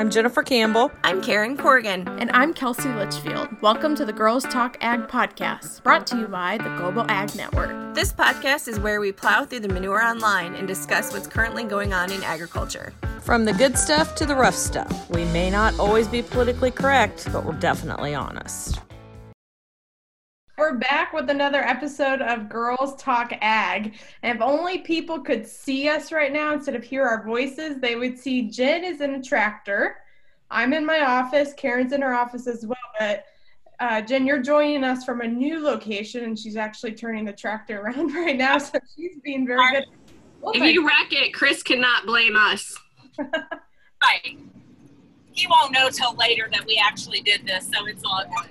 I'm Jennifer Campbell. I'm Karen Corrigan. And I'm Kelsey Litchfield. Welcome to the Girls Talk Ag podcast, brought to you by the Global Ag Network. This podcast is where we plow through the manure online and discuss what's currently going on in agriculture. From the good stuff to the rough stuff. We may not always be politically correct, but we're definitely honest. We're back with another episode of Girls Talk Ag. And if only people could see us right now instead of hear our voices, they would see Jen is in a tractor. I'm in my office. Karen's in her office as well. But uh, Jen, you're joining us from a new location, and she's actually turning the tractor around right now. So she's being very good. if you wreck it, Chris cannot blame us. right. He won't know till later that we actually did this, so it's all good.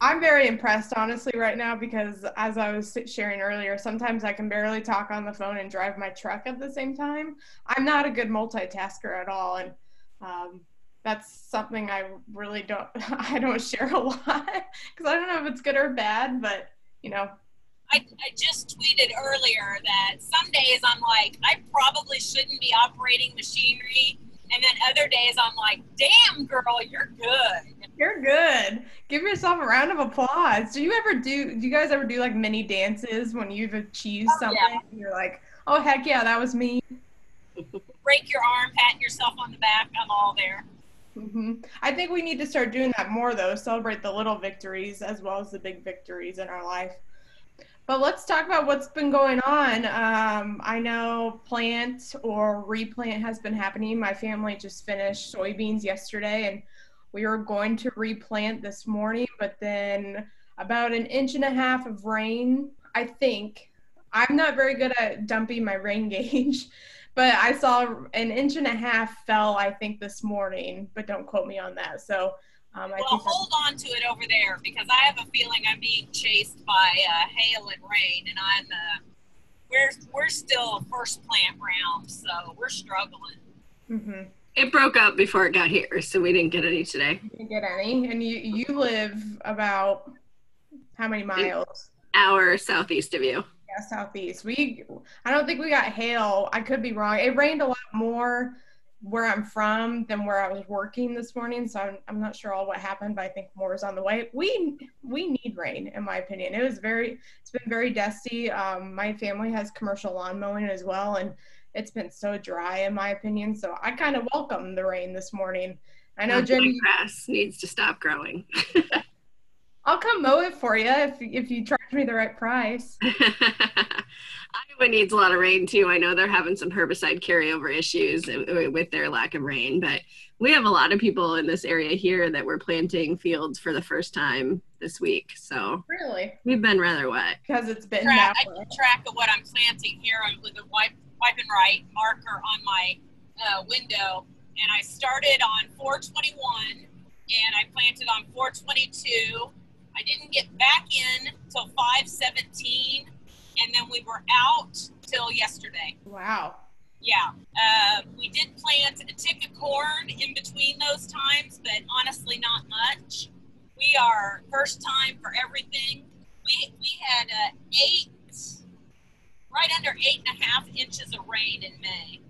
I'm very impressed, honestly, right now because as I was sharing earlier, sometimes I can barely talk on the phone and drive my truck at the same time. I'm not a good multitasker at all, and um, that's something I really don't. I don't share a lot because I don't know if it's good or bad, but you know. I, I just tweeted earlier that some days I'm like, I probably shouldn't be operating machinery and then other days I'm like, damn girl, you're good. You're good. Give yourself a round of applause. Do you ever do do you guys ever do like mini dances when you've achieved oh, something yeah. and you're like, oh heck yeah, that was me. Break your arm, pat yourself on the back, I'm all there. Mm-hmm. I think we need to start doing that more though. Celebrate the little victories as well as the big victories in our life. But let's talk about what's been going on. Um, I know plant or replant has been happening. My family just finished soybeans yesterday, and we were going to replant this morning, but then about an inch and a half of rain, I think. I'm not very good at dumping my rain gauge, but I saw an inch and a half fell, I think, this morning, but don't quote me on that. So um, I well, hold on to it over there because I have a feeling I'm being chased by uh, hail and rain, and I'm uh, we're we're still first plant round, so we're struggling. Mm-hmm. It broke up before it got here, so we didn't get any today. didn't get any, and you you live about how many miles? An hour southeast of you. Yeah, southeast. We I don't think we got hail. I could be wrong. It rained a lot more where I'm from than where I was working this morning. So I'm, I'm not sure all what happened, but I think more is on the way. We we need rain, in my opinion. It was very it's been very dusty. Um, my family has commercial lawn mowing as well, and it's been so dry, in my opinion. So I kind of welcome the rain this morning. I know Jenny grass needs to stop growing. I'll come mow it for you if if you charge me the right price. Iowa needs a lot of rain too. I know they're having some herbicide carryover issues with their lack of rain, but we have a lot of people in this area here that were planting fields for the first time this week. So really, we've been rather wet because it's been. Track, I keep track of what I'm planting here with a wipe, wipe and write marker on my uh, window, and I started on 421, and I planted on 422 I didn't get back in till 517, and then we were out till yesterday. Wow. Yeah. Uh, we did plant a tick of corn in between those times, but honestly, not much. We are first time for everything. We, we had uh, eight, right under eight and a half inches of rain in May.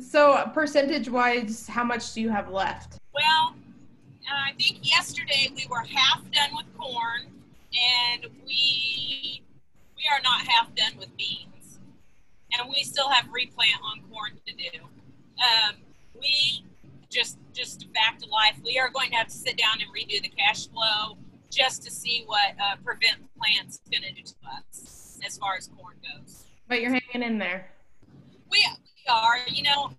So, percentage wise, how much do you have left? Well, uh, I think yesterday we were half done with corn, and we we are not half done with beans, and we still have replant on corn to do. Um, we just just fact of life. We are going to have to sit down and redo the cash flow just to see what uh, prevent plants is going to do to us as far as corn goes. But you're hanging in there. We we are. You know,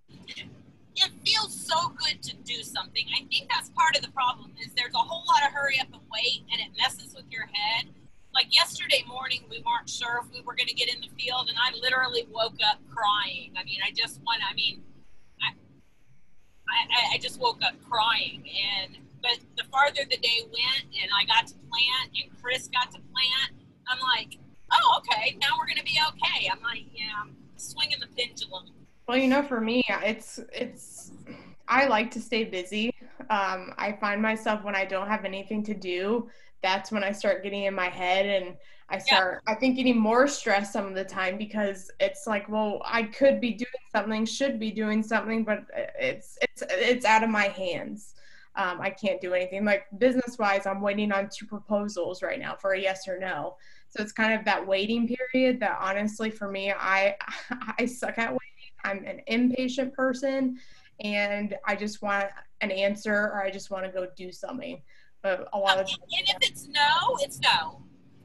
it feels so good to do something. I think that's part of the problem is there's a whole lot of hurry up and wait and it messes with your head. Like yesterday morning, we weren't sure if we were going to get in the field, and I literally woke up crying. I mean, I just want, I mean, I, I, I just woke up crying. And, but the farther the day went and I got to plant and Chris got to plant, I'm like, oh, okay, now we're going to be okay. I'm like, yeah, I'm swinging the pendulum well, you know, for me, it's it's I like to stay busy. Um, I find myself when I don't have anything to do, that's when I start getting in my head and I start, yeah. I think, getting more stressed some of the time because it's like, well, I could be doing something, should be doing something, but it's it's it's out of my hands. Um, I can't do anything. Like business wise, I'm waiting on two proposals right now for a yes or no. So it's kind of that waiting period that honestly for me, I I suck at waiting. I'm an impatient person and I just want an answer or I just want to go do something. But a lot of and, and if it's no, it's no.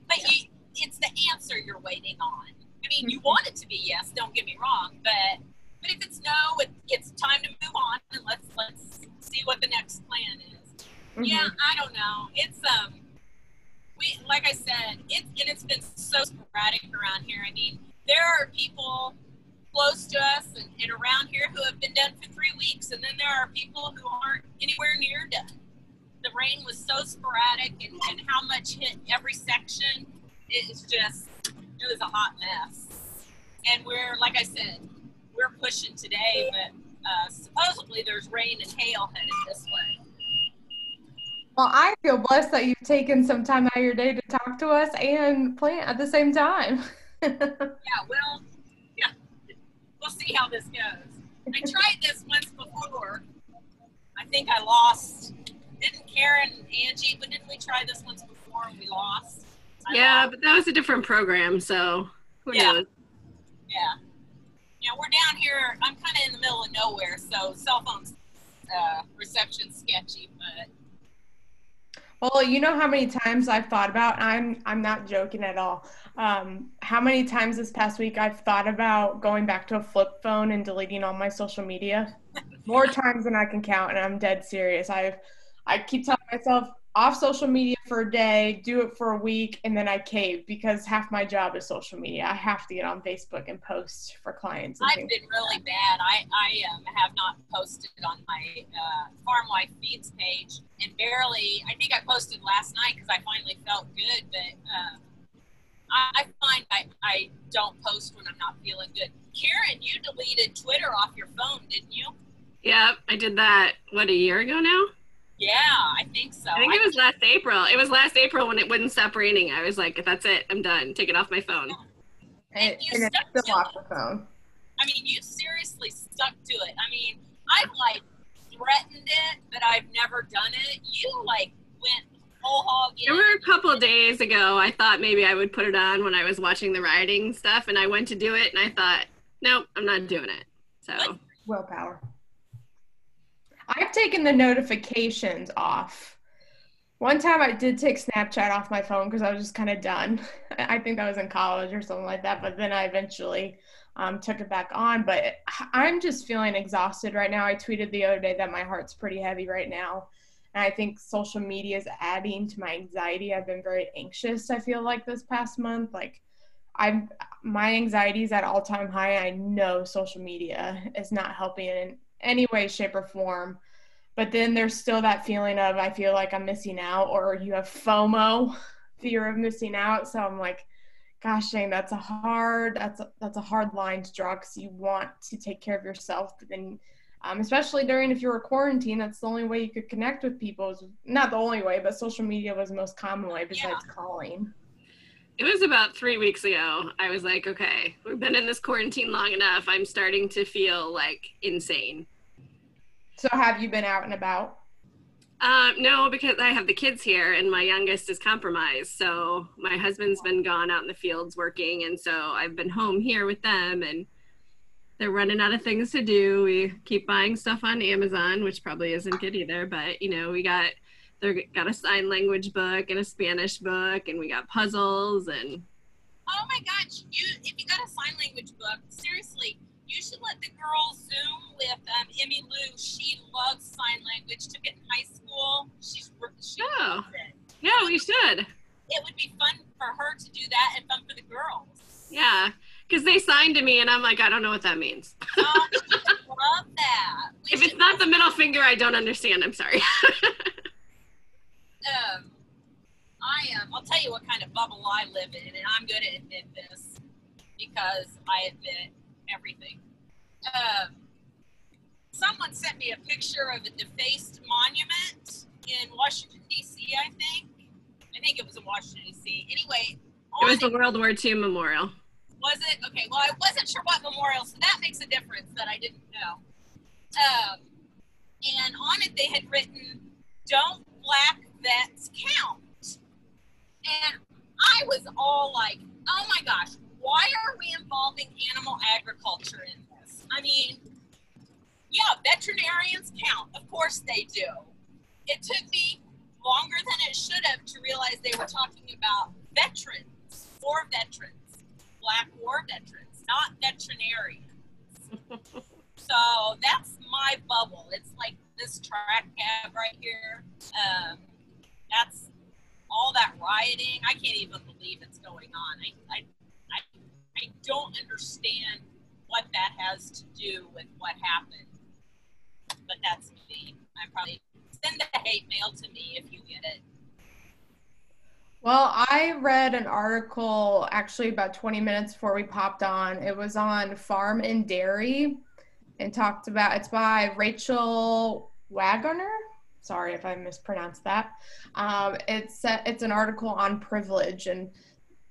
But yeah. you, it's the answer you're waiting on. I mean, you mm-hmm. want it to be yes. Don't get me wrong, but but if it's no, it, it's time to move on and let's let's see what the next plan is. Mm-hmm. Yeah, I don't know. It's um, we like I said, it's and it's been so sporadic around here. I mean, there are people close to us and, and around here who have been done for three weeks, and then there are people who aren't anywhere near done. The rain was so sporadic, and, and how much hit every section it's just it was a hot mess. And we're like I said, we're pushing today, but uh, supposedly there's rain and hail headed this way. Well, I feel blessed that you've taken some time out of your day to talk to us and plant at the same time. yeah, well, yeah, we'll see how this goes. I tried this once before. I think I lost. Didn't Karen and Angie, but didn't we try this once before and we lost? yeah, but that was a different program, so who yeah. knows? Yeah. Yeah, we're down here. I'm kind of in the middle of nowhere, so cell phones uh, reception sketchy, but. Well, you know how many times I've thought about. I'm I'm not joking at all. Um, how many times this past week I've thought about going back to a flip phone and deleting all my social media? More times than I can count, and I'm dead serious. I've I keep telling myself off social media for a day, do it for a week, and then I cave because half my job is social media. I have to get on Facebook and post for clients. I've been really bad. I, I um, have not posted on my uh, Farm Life Feeds page and barely, I think I posted last night because I finally felt good, but uh, I, I find I, I don't post when I'm not feeling good. Karen, you deleted Twitter off your phone, didn't you? Yeah, I did that, what, a year ago now? Yeah, I think so. I think it was last April. It was last April when it wouldn't stop raining. I was like, If that's it. I'm done. Take it off my phone. And, and you and stuck to off the phone. I mean, you seriously stuck to it. I mean, I've like threatened it, but I've never done it. You like went whole hog. There were a couple of days ago. I thought maybe I would put it on when I was watching the rioting stuff, and I went to do it, and I thought, nope, I'm not doing it. So willpower. I've taken the notifications off. One time I did take Snapchat off my phone because I was just kind of done. I think I was in college or something like that, but then I eventually um, took it back on. But I'm just feeling exhausted right now. I tweeted the other day that my heart's pretty heavy right now. And I think social media is adding to my anxiety. I've been very anxious, I feel like this past month. Like, I'm my anxiety is at all time high. I know social media is not helping in any way, shape, or form. But then there's still that feeling of I feel like I'm missing out, or you have FOMO, fear of missing out. So I'm like, gosh dang, that's a hard that's a, that's a hard line to draw because you want to take care of yourself, but then um, especially during if you were quarantine, that's the only way you could connect with people. Is not the only way, but social media was the most common way besides yeah. calling. It was about three weeks ago. I was like, okay, we've been in this quarantine long enough. I'm starting to feel like insane. So have you been out and about? Um, no, because I have the kids here and my youngest is compromised. So my husband's been gone out in the fields working. And so I've been home here with them and they're running out of things to do. We keep buying stuff on Amazon, which probably isn't good either. But, you know, we got they got a sign language book and a Spanish book, and we got puzzles and. Oh my gosh! You if you got a sign language book, seriously, you should let the girls Zoom with um, Emmy Lou. She loves sign language. Took it in high school. She's she oh. Yeah, we should. It would be fun for her to do that and fun for the girls. Yeah, because they signed to me and I'm like, I don't know what that means. oh, love that. We if it's not the middle finger, I don't understand. I'm sorry. um, I um, I'll tell you what kind of bubble I live in, and I'm going to admit this because I admit everything. Um, someone sent me a picture of a defaced monument in Washington D.C. I think. I think it was in Washington D.C. Anyway, It was the World War II memorial. Was it? Okay, well, I wasn't sure what memorial, so that makes a difference that I didn't know. Um, and on it, they had written, Don't black vets count. And I was all like, Oh my gosh, why are we involving animal agriculture in this? I mean, yeah, veterinarians count. Of course they do. It took me longer than it should have to realize they were talking about veterans, war veterans black war veterans, not veterinarians. so that's my bubble. It's like this track cab right here. Um, that's all that rioting. I can't even believe it's going on. I, I, I, I don't understand what that has to do with what happened. But that's me. I probably send the hate mail to me if you get it. Well, I read an article actually about 20 minutes before we popped on. It was on Farm and Dairy and talked about it's by Rachel Wagoner. Sorry if I mispronounced that. Um, it's it's an article on privilege, and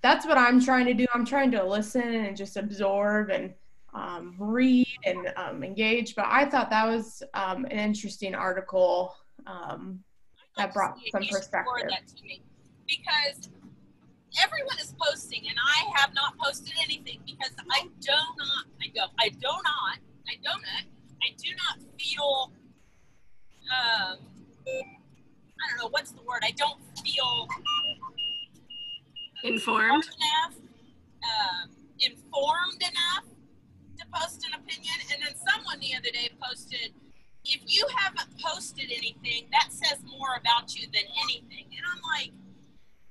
that's what I'm trying to do. I'm trying to listen and just absorb and um, read and um, engage. But I thought that was um, an interesting article um, that brought some perspective. forward that to me. Because everyone is posting, and I have not posted anything because I do not, I don't, I do not, I do not, I do not feel, um, I don't know what's the word. I don't feel Informed. enough, um, informed enough to post an opinion. And then someone the other day posted, if you haven't posted anything, that says more about you than anything. And I'm like,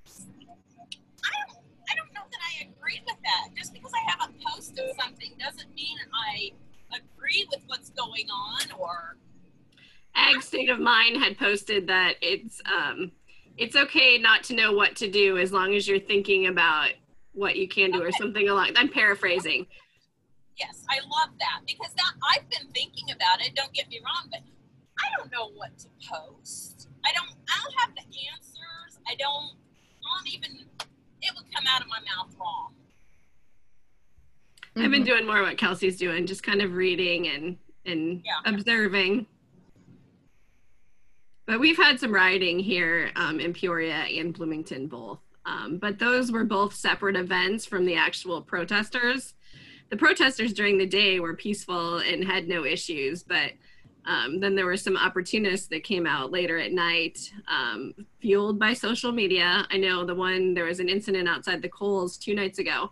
I don't, I don't know that I agree with that. Just because I haven't posted something doesn't mean I agree with what's going on or Ag State of Mind had posted that it's um, it's okay not to know what to do as long as you're thinking about what you can do or something along. I'm paraphrasing. yes, I love that because that I've been thinking about it. Don't get me wrong, but I don't know what to post. I don't. I don't have the answers. I don't. I don't even. It would come out of my mouth wrong. I've been doing more what Kelsey's doing, just kind of reading and and Yeah. observing. But we've had some rioting here um, in Peoria and Bloomington both. Um, but those were both separate events from the actual protesters. The protesters during the day were peaceful and had no issues, but um, then there were some opportunists that came out later at night, um, fueled by social media. I know the one, there was an incident outside the Coles two nights ago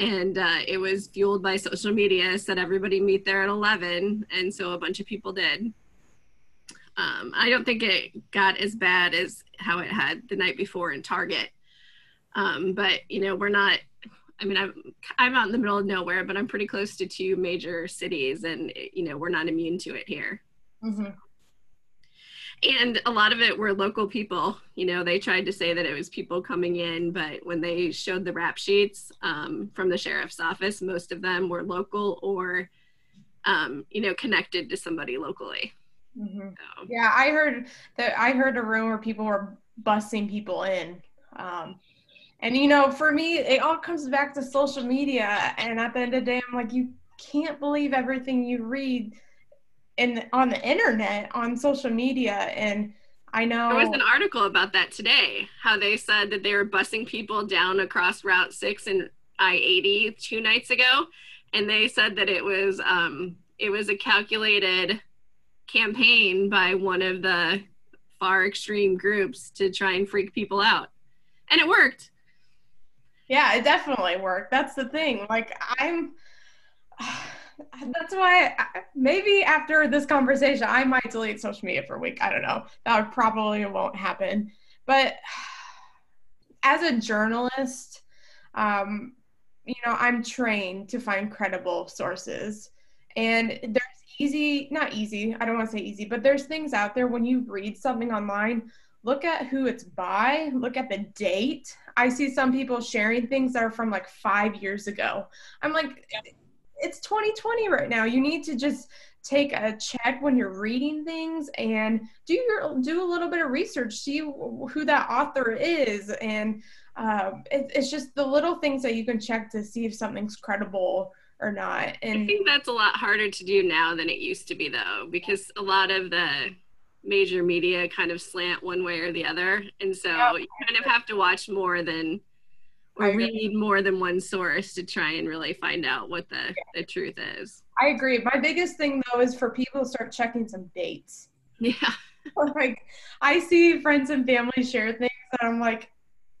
and uh, it was fueled by social media said everybody meet there at 11 and so a bunch of people did um, i don't think it got as bad as how it had the night before in target. Um, but you know we're not i mean I'm, I'm out in the middle of nowhere but i'm pretty close to two major cities and you know we're not immune to it here. Mhm. and a lot of it were local people. You know they tried to say that it was people coming in but when they showed the rap sheets um, from the sheriff's office most of them were local or um, you know connected to somebody locally Mhm. so, Yeah, I heard that. I heard a rumor people were busting people in. Um, and you know, for me, it all comes back to social media. And at the end of the day, I'm like, you can't believe everything you read in on the internet on social media. And I know there was an article about that today how they said that they were busing people down across route 6 and i-80 two nights ago and they said that it was um, it was a calculated campaign by one of the far extreme groups to try and freak people out and it worked Yeah, it definitely worked. That's the thing. Like I'm that's why I, maybe after this conversation I might delete social media for a week. I don't know. That probably won't happen. But as a journalist, um, you know, I'm trained to find credible sources. And there's easy, not easy, I don't want to say easy, but there's things out there when you read something online, look at who it's by, look at the date. I see some people sharing things that are from like five years ago. I'm like, it's 2020 right now. You need to just take a check when you're reading things and do your do a little bit of research see who that author is and uh, it, it's just the little things that you can check to see if something's credible or not and I think that's a lot harder to do now than it used to be though because a lot of the major media kind of slant one way or the other and so Yeah. you kind of have to watch more than or read more than one source to try and really find out what the, the truth is i agree my biggest thing though is for people to start checking some dates yeah like I see friends and family share things and I'm like,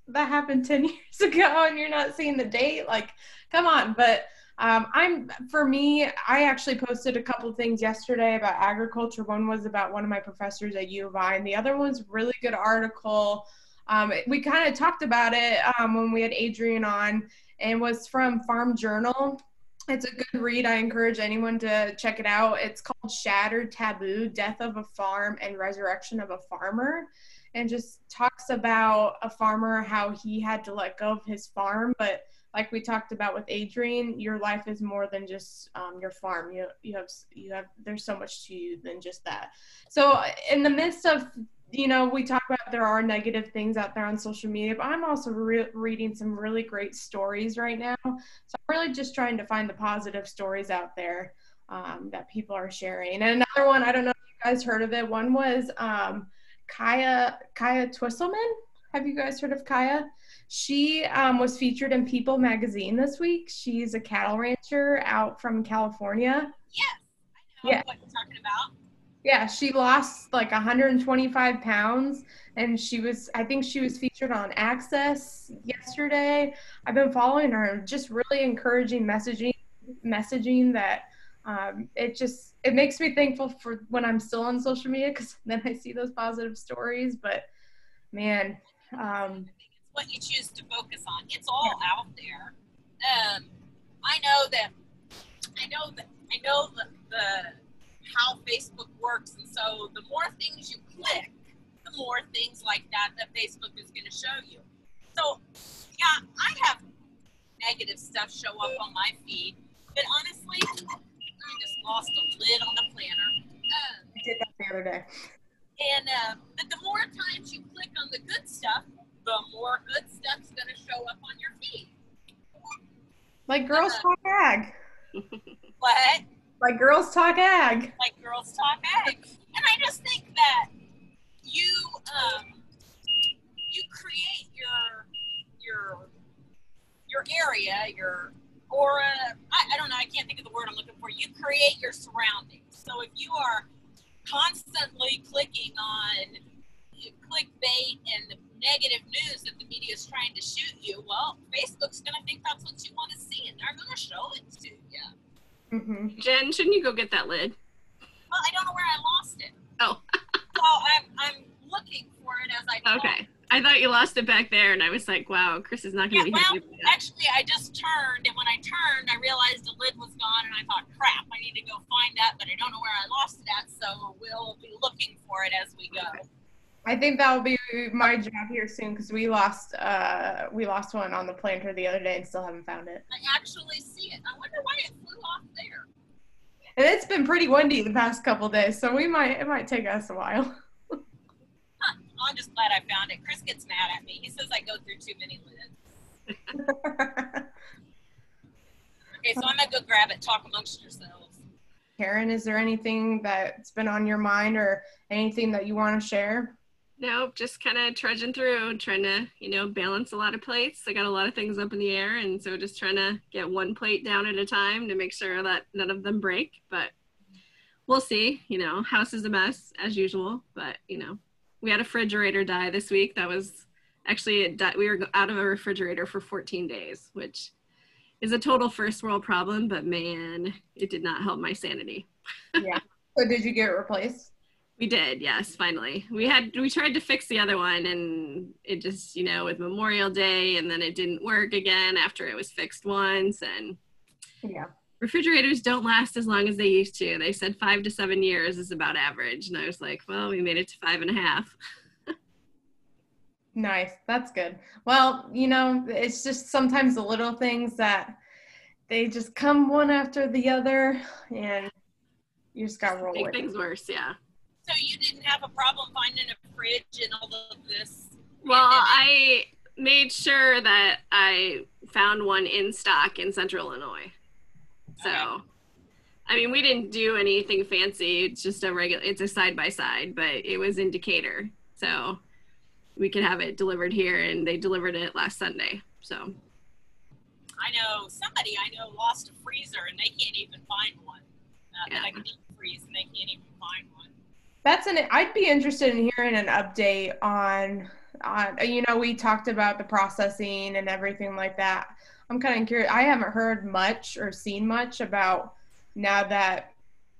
that happened 10 years ago and you're not seeing the date. Like, come on. But um, I'm for me, I actually posted a couple things yesterday about agriculture. One was about one of my professors at U of I, and the other one's really good article. Um, we kind of talked about it um, when we had Adrian on, and was from Farm Journal. It's a good read. I encourage anyone to check it out. It's called Shattered Taboo Death of a Farm and Resurrection of a Farmer. And just talks about a farmer, how he had to let go of his farm. But like we talked about with Adrian, your life is more than just um, your farm. You, you have, you have, there's so much to you than just that. So, in the midst of you know, we talk about there are negative things out there on social media, but I'm also re- reading some really great stories right now. So I'm really just trying to find the positive stories out there um, that people are sharing. And another one, I don't know if you guys heard of it. One was um, Kaya Kaya Twisselman. Have you guys heard of Kaya? She um, was featured in People magazine this week. She's a cattle rancher out from California. Yes, I know Yeah. what you're talking about. Yeah, she lost like 125 pounds, and she was, I think she was featured on Access yesterday. I've been following her, just really encouraging messaging, messaging that um, it just it makes me thankful for when I'm still on social media because then I see those positive stories. But man, um, what you choose to focus on. It's all out there. Um, I know that. I know that. I know the, the how Facebook works, and so the more things you click, the more things like that that Facebook is going to show you. So, yeah, I have negative stuff show up on my feed, but honestly, I just lost a lid on the planter. Um, I did that the other day. and uh, but the more times you click on the good stuff, the more good stuff's going to show up on your feed. Like girls talk ag, What? like girls talk ag. Like girls talk ag. And I just think that you um, you create your your your area, your aura. I, I don't know. I can't think of the word I'm looking for. You create your surroundings. So if you are constantly clicking on clickbait and negative news that the media is trying to shoot you, well, Facebook's going to think that's what you want to see, and they're going to show it to you. hmm jen shouldn't you go get that lid Well, I don't know where I lost it. Oh. so I'm I'm looking for it as I talk. okay i thought you lost it back there and i was like wow chris is not gonna be well, happy with actually, I just turned, and when I turned, I realized the lid was gone, and I thought, crap, I need to go find that, but I don't know where I lost it at, so we'll be looking for it as we go. I think that will be my job here soon because we lost uh we lost one on the planter the other day and still haven't found it. I actually see it. I wonder why it flew off there. And it's been pretty windy the past couple days, so we might it might take us a while. Huh. I'm just glad I found it. Chris gets mad at me. He says I go through too many lids. Okay, so I'm gonna go grab it. Talk amongst yourselves. Karen, is there anything that's been on your mind or anything that you want to share? Nope, just kind of trudging through, trying to, you know, balance a lot of plates. I got a lot of things up in the air, and so just trying to get one plate down at a time to make sure that none of them break. But we'll see. You know, house is a mess as usual, but you know, we had a refrigerator die this week. That was actually it we were out of a refrigerator for 14 days, which is a total first world problem. But man, it did not help my sanity. Yeah. So did you get it replaced? We did, yes, finally. We had we tried to fix the other one and it just, you know, with Memorial Day and then it didn't work again after it was fixed once and Yeah. refrigerators don't last as long as they used to. They said five to seven years is about average. And I was like, well, we made it to five and a half. Nice. That's good. Well, you know, it's just sometimes the little things that they just come one after the other and You just got to roll Make it. things worse, yeah. So you didn't have a problem finding a fridge and all of this. Well. I made sure that I found one in stock in Central Illinois. So, Okay. I mean, we didn't do anything fancy. It's just a regular. It's a side by side, but it was in Decatur, so we could have it delivered here, and they delivered it last Sunday. So, I know somebody I know lost a freezer and they can't even find one. Uh, That I Yeah. deep freeze and they can't even find one. That's an. I'd be interested in hearing an update on, on. You know, we talked about the processing and everything like that. I'm kind of curious. I haven't heard much or seen much about now that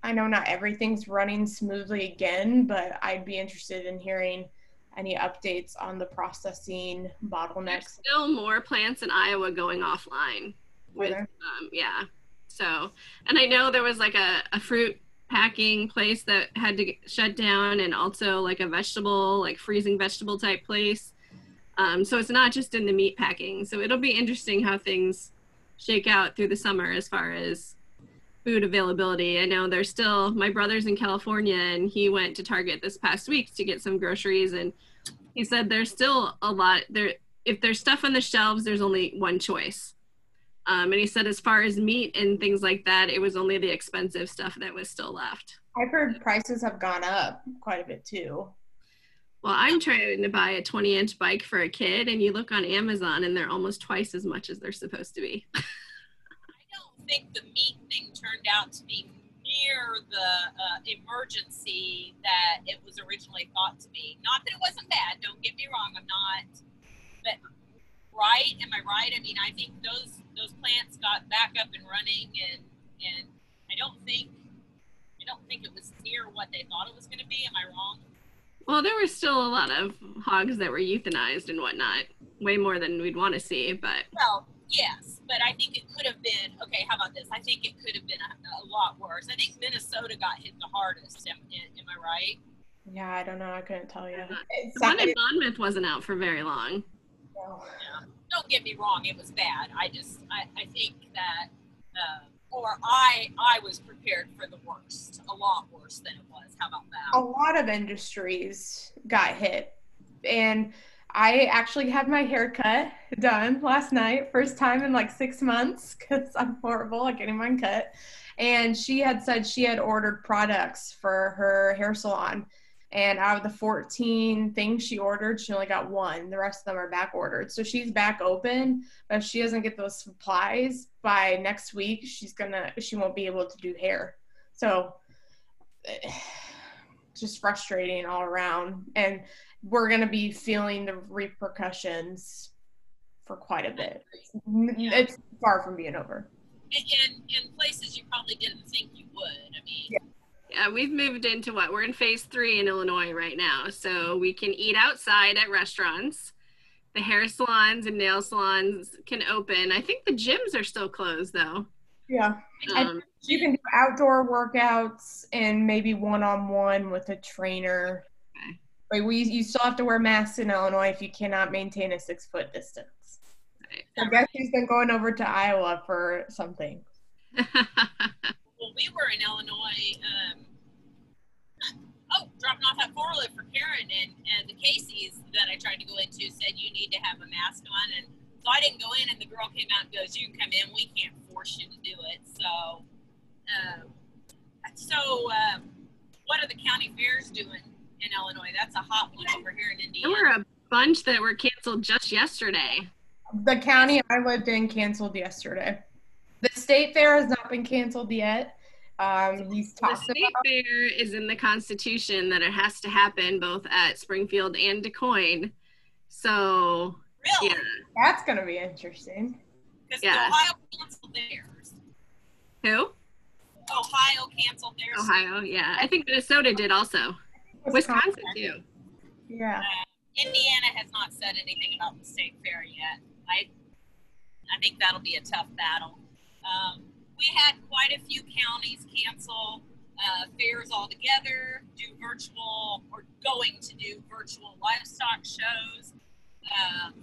I know not everything's running smoothly again, but I'd be interested in hearing any updates on the processing there's bottlenecks. still more plants in Iowa going offline. With um, yeah, so and I know there was like a, a fruit packing place that had to shut down, and also like a vegetable, like freezing vegetable type place. Um, so it's not just in the meat packing. So it'll be interesting how things shake out through the summer as far as food availability. I know there's still my brother's in California and he went to Target this past week to get some groceries and he said there's still a lot there if there's stuff on the shelves there's only one choice. Um, and he said as far as meat and things like that it was only the expensive stuff that was still left. I've heard prices have gone up quite a bit too. Well, I'm trying to buy a 20 inch bike for a kid and you look on Amazon and they're almost twice as much as they're supposed to be. I don't think the meat thing turned out to be near the uh, emergency that it was originally thought to be. Not that it wasn't bad. Don't get me wrong. I'm not. But right? Am I right? I mean, I think those those plants got back up and running, and and I don't think I don't think it was near what they thought it was going to be. Am I wrong? Well, there were still a lot of hogs that were euthanized and whatnot, way more than we'd want to see, but Well, yes, but I think it could have been okay. How about this? I think it could have been a, a lot worse. I think Minnesota got hit the hardest. Am, am I right? Yeah, I don't know. I couldn't tell you. Uh, the one in Monmouth wasn't out for very long. Don't get me wrong; it was bad. I just, I, I think that, uh, or I, I was prepared for the worst, a lot worse than it was. How about that? a lot of industries got hit and i actually had my haircut done last night first time in like six months because i'm horrible at getting mine cut and she had said she had ordered products for her hair salon and out of the 14 things she ordered she only got one. The rest of them are back ordered. So she's back open but if she doesn't get those supplies by next week she's gonna she won't be able to do hair. So just frustrating all around. And we're going to be feeling the repercussions for quite a bit. Yeah. it's far from being over. In, in, in places you probably didn't think you would. I mean, Yeah, we've moved into what? We're in phase three in Illinois right now. So we can eat outside at restaurants. The hair salons and nail salons can open. I think the gyms are still closed though. yeah Um, you can do outdoor workouts and maybe one-on-one with a trainer Okay. but we you still have to wear masks in illinois if you cannot maintain a six foot distance Right. i guess he's been going over to iowa for something well, we were in Illinois. Um, oh, dropping off that forklift for Karen and, and the Casey's that I tried to go into said you need to have a mask on. And so I didn't go in, and the girl came out and goes, You can come in. We can't force you to do it. So, um, so um, what are the county fairs doing in Illinois? That's a hot one over here in Indiana. there were a bunch that were canceled just yesterday. the county i lived in canceled yesterday the state fair has not been canceled yet um, he's The state about fair is in the Constitution that it has to happen both at Springfield and Du Quoin. So really? yeah, that's going to be interesting Because Yeah. Ohio canceled theirs. who? Ohio canceled theirs. Ohio. Yeah, I think Minnesota did also. Wisconsin too. Yeah. Indiana has not said anything about the state fair yet. I, I think that'll be a tough battle. Um, we had quite a few counties cancel uh, fairs altogether, do virtual or going to do virtual livestock shows. Um,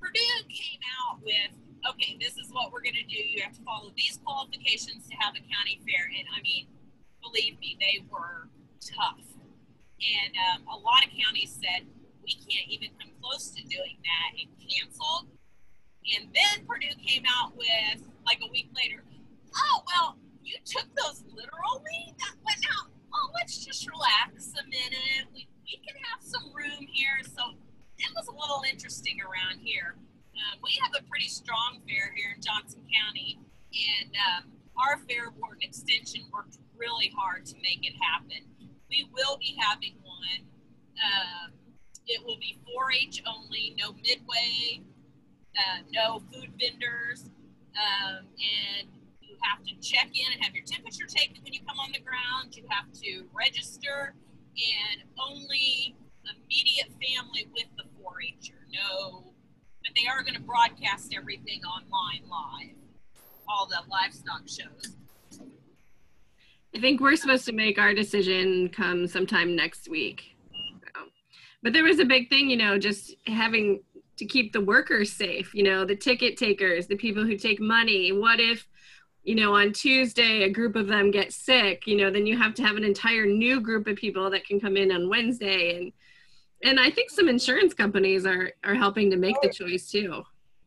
Purdue came out with, okay, this is what we're going to do. You have to follow these qualifications to have a county fair. And I mean, believe me, they were tough. And um, a lot of counties said, we can't even come close to doing that and canceled. And then Purdue came out with, like a week later, oh, well, you took those literally? That, but now, oh, let's just relax a minute. We, we can have some room here. So it was a little interesting around here. Um, we have a pretty strong fair here in Johnson County, and um, our fair board and extension worked really hard to make it happen. We will be having one. Um, it will be 4-H only, no midway, uh, no food vendors, um, and you have to check in and have your temperature taken when you come on the ground. You have to register, and only immediate family with the 4-H'er. No, but they are going to broadcast everything online live, all the livestock shows. I think we're supposed to make our decision come sometime next week. So, but there was a big thing, you know, just having to keep the workers safe, you know, the ticket takers, the people who take money. What if, you know, on Tuesday a group of them get sick, you know, then you have to have an entire new group of people that can come in on Wednesday and and I think some insurance companies are are helping to make the choice too.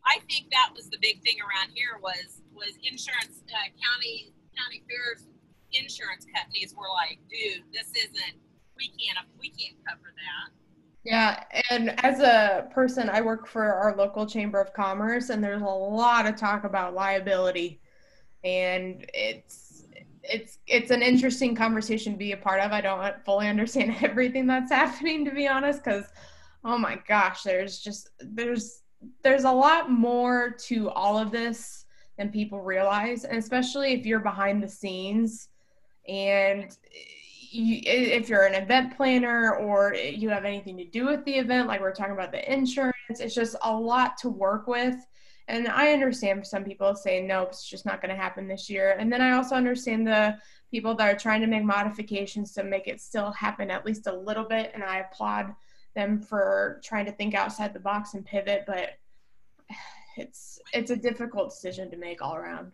I think that was the big thing around here was was insurance uh, county county fairs insurance companies were like, dude, this isn't we can't we can't cover that. Yeah, and as a person, I work for our local chamber of commerce, and there's a lot of talk about liability, and it's it's it's an interesting conversation to be a part of. I don't fully understand everything that's happening, to be honest, because oh my gosh, there's just there's there's a lot more to all of this than people realize, and especially if you're behind the scenes and you, if you're an event planner or you have anything to do with the event, like we're talking about the insurance, it's just a lot to work with. And I understand some people saying, nope, it's just not going to happen this year. And then I also understand the people that are trying to make modifications to make it still happen at least a little bit. And I applaud them for trying to think outside the box and pivot, but it's it's a difficult decision to make all around.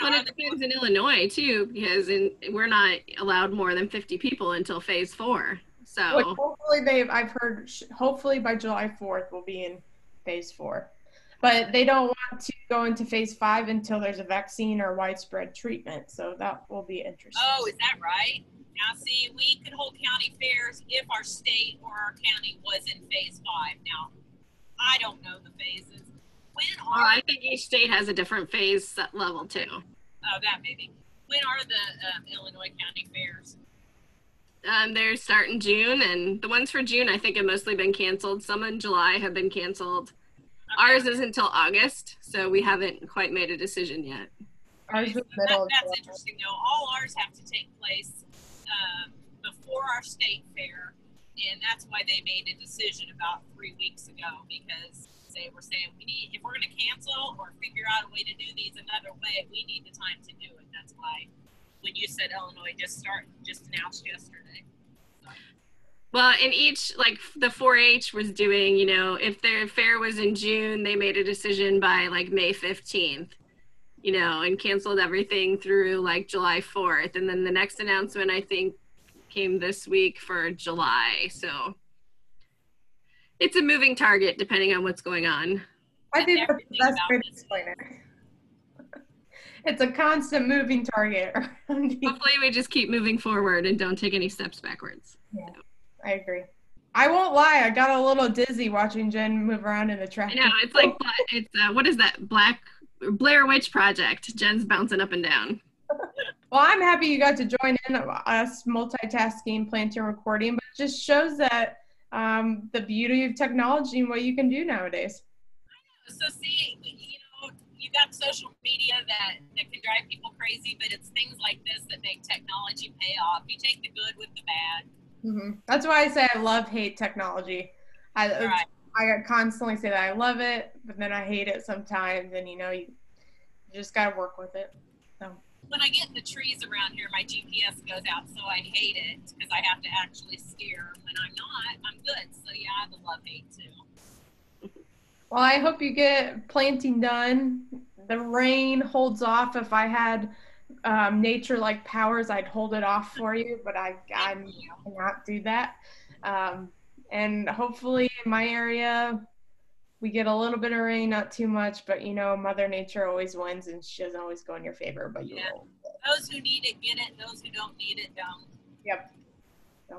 Well, it depends in Illinois too, because in, we're not allowed more than 50 people until phase four. So Which hopefully they've, I've heard, hopefully by July 4th we'll be in phase four. But they don't want to go into phase five until there's a vaccine or widespread treatment. So that will be interesting. Oh, is that right? Now, see, we could hold county fairs if our state or our county was in phase five. Now, I don't know the phases. When are well, I think each state has a different phase level too. Oh, that maybe. When are the um, Illinois county fairs? Um, they're starting June, and the ones for June I think have mostly been canceled. Some in July have been canceled. Okay. Ours is until August, so we haven't quite made a decision yet. Ours so that, that's interesting, though. All ours have to take place um, before our state fair, and that's why they made a decision about three weeks ago because say we're saying we need if we're going to cancel or figure out a way to do these another way, we need the time to do it. That's why when you said Illinois just start just announced yesterday. Well, in each like the 4-H was doing, you know, if their fair was in June, they made a decision by like May 15th, you know, and canceled everything through like July 4th, and then the next announcement I think came this week for July. So it's a moving target depending on what's going on. I think that's the best way to explain it. It's a constant moving target. Hopefully, we just keep moving forward and don't take any steps backwards. Yeah, I agree. I won't lie. I got a little dizzy watching Jen move around in the track. No, it's like it's uh, what is that Black Blair Witch Project? Jen's bouncing up and down. well, I'm happy you got to join in us multitasking, planting, recording, but it just shows that um, the beauty of technology and what you can do nowadays. I know. So see, you know, you got social media that, that can drive people crazy, but it's things like this that make technology pay off. You take the good with the bad. Mm-hmm. That's why I say I love hate technology. I right. I constantly say that I love it, but then I hate it sometimes, and you know you, you just got to work with it. When I get in the trees around here, my GPS goes out, so I hate it because I have to actually steer. When I'm not, I'm good. So yeah, I have a love hate too. Well, I hope you get planting done. The rain holds off. If I had um, nature-like powers, I'd hold it off for you, but I, I cannot do that. Um, and hopefully, in my area, we get a little bit of rain, not too much, but you know, Mother Nature always wins, and she doesn't always go in your favor. But you Yeah. will. Those who need it get it. Those who don't need it don't. Yep. So-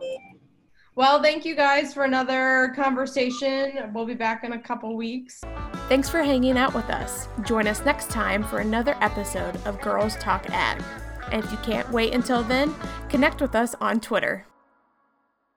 Well, thank you guys for another conversation. We'll be back in a couple weeks. Thanks for hanging out with us. Join us next time for another episode of Girls Talk Ag. And if you can't wait until then, connect with us on Twitter.